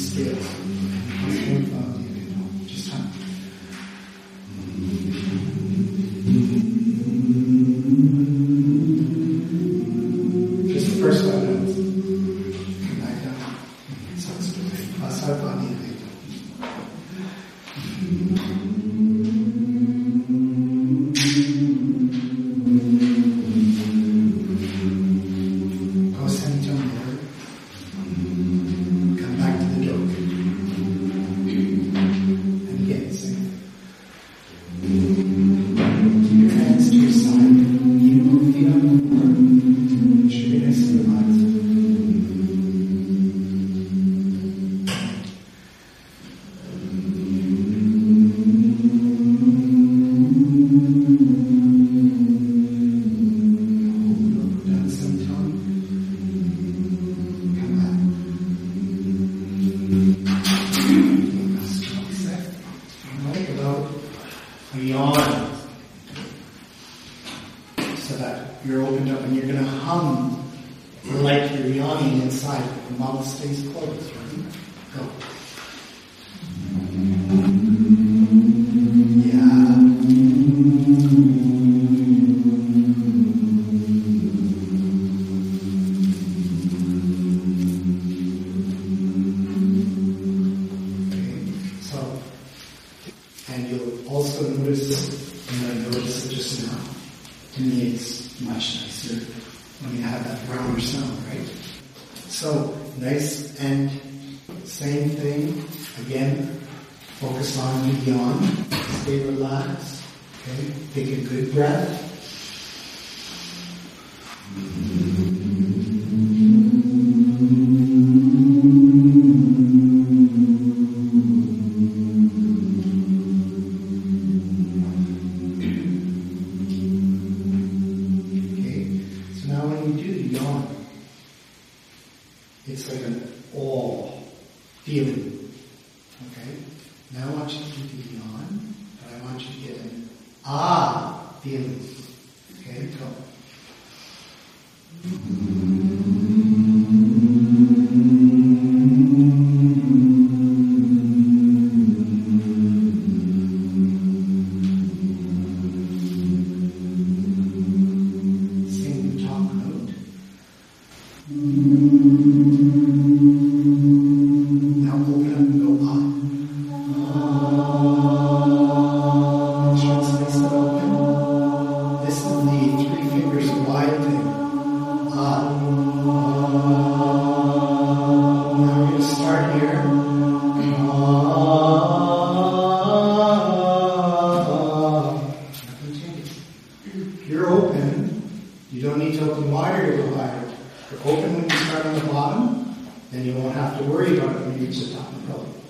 scales. Like you're yawning inside. The mouth stays closed, right? Go. Yeah. So, and you'll also notice, and I noticed it just now, to me it's much nicer when you have that rounder sound, right? So, nice and same thing, again, focus on the yawn, stay relaxed, okay? Take a good breath. Feeling. Okay, now I want you to do the yawn, but I want you to get an ah feeling. Open you don't need to open wire. You're open when you start on the bottom, then you won't have to worry about it when you reach the top of the.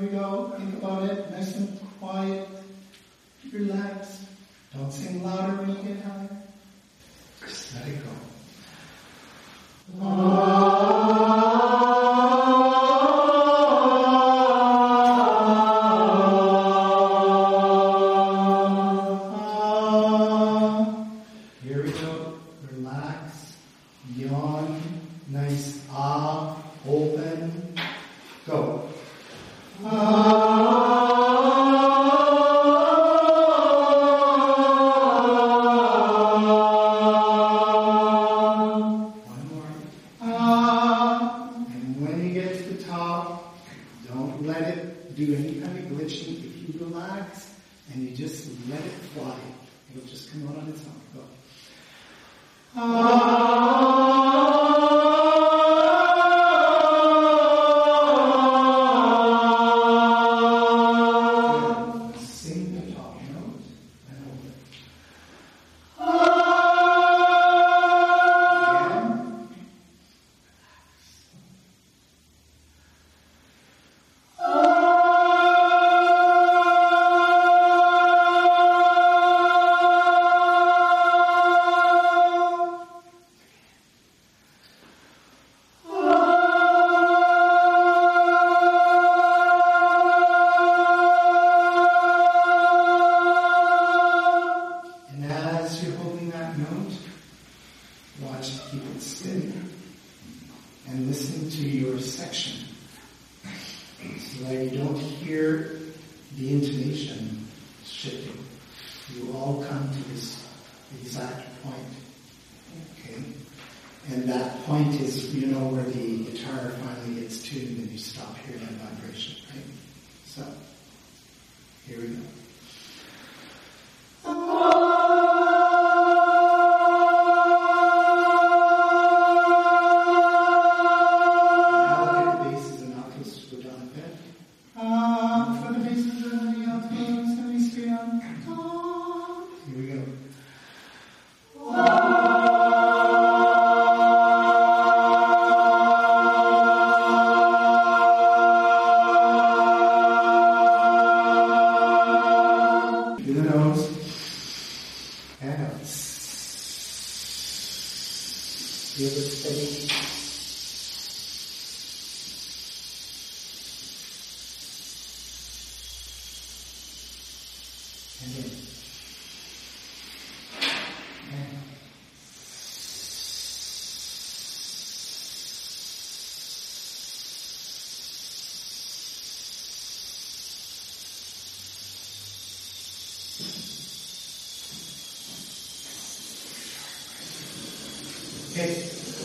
we go. Think about it. Nice and quiet. Relax. Don't sing louder when you get higher. Just let it go. Here we go, relax, yawn, nice ah. open, go. And when you get to the top, don't let it do any kind of glitching. If you relax and you just let it fly, it'll just come out on its own. Go. much keep it steady and listen to your section so that you don't hear the intonation shifting. You all come to this exact point. Okay? And that point is, you know, where the guitar finally gets tuned and you stop hearing that vibration, right? So, here we go. Me And in.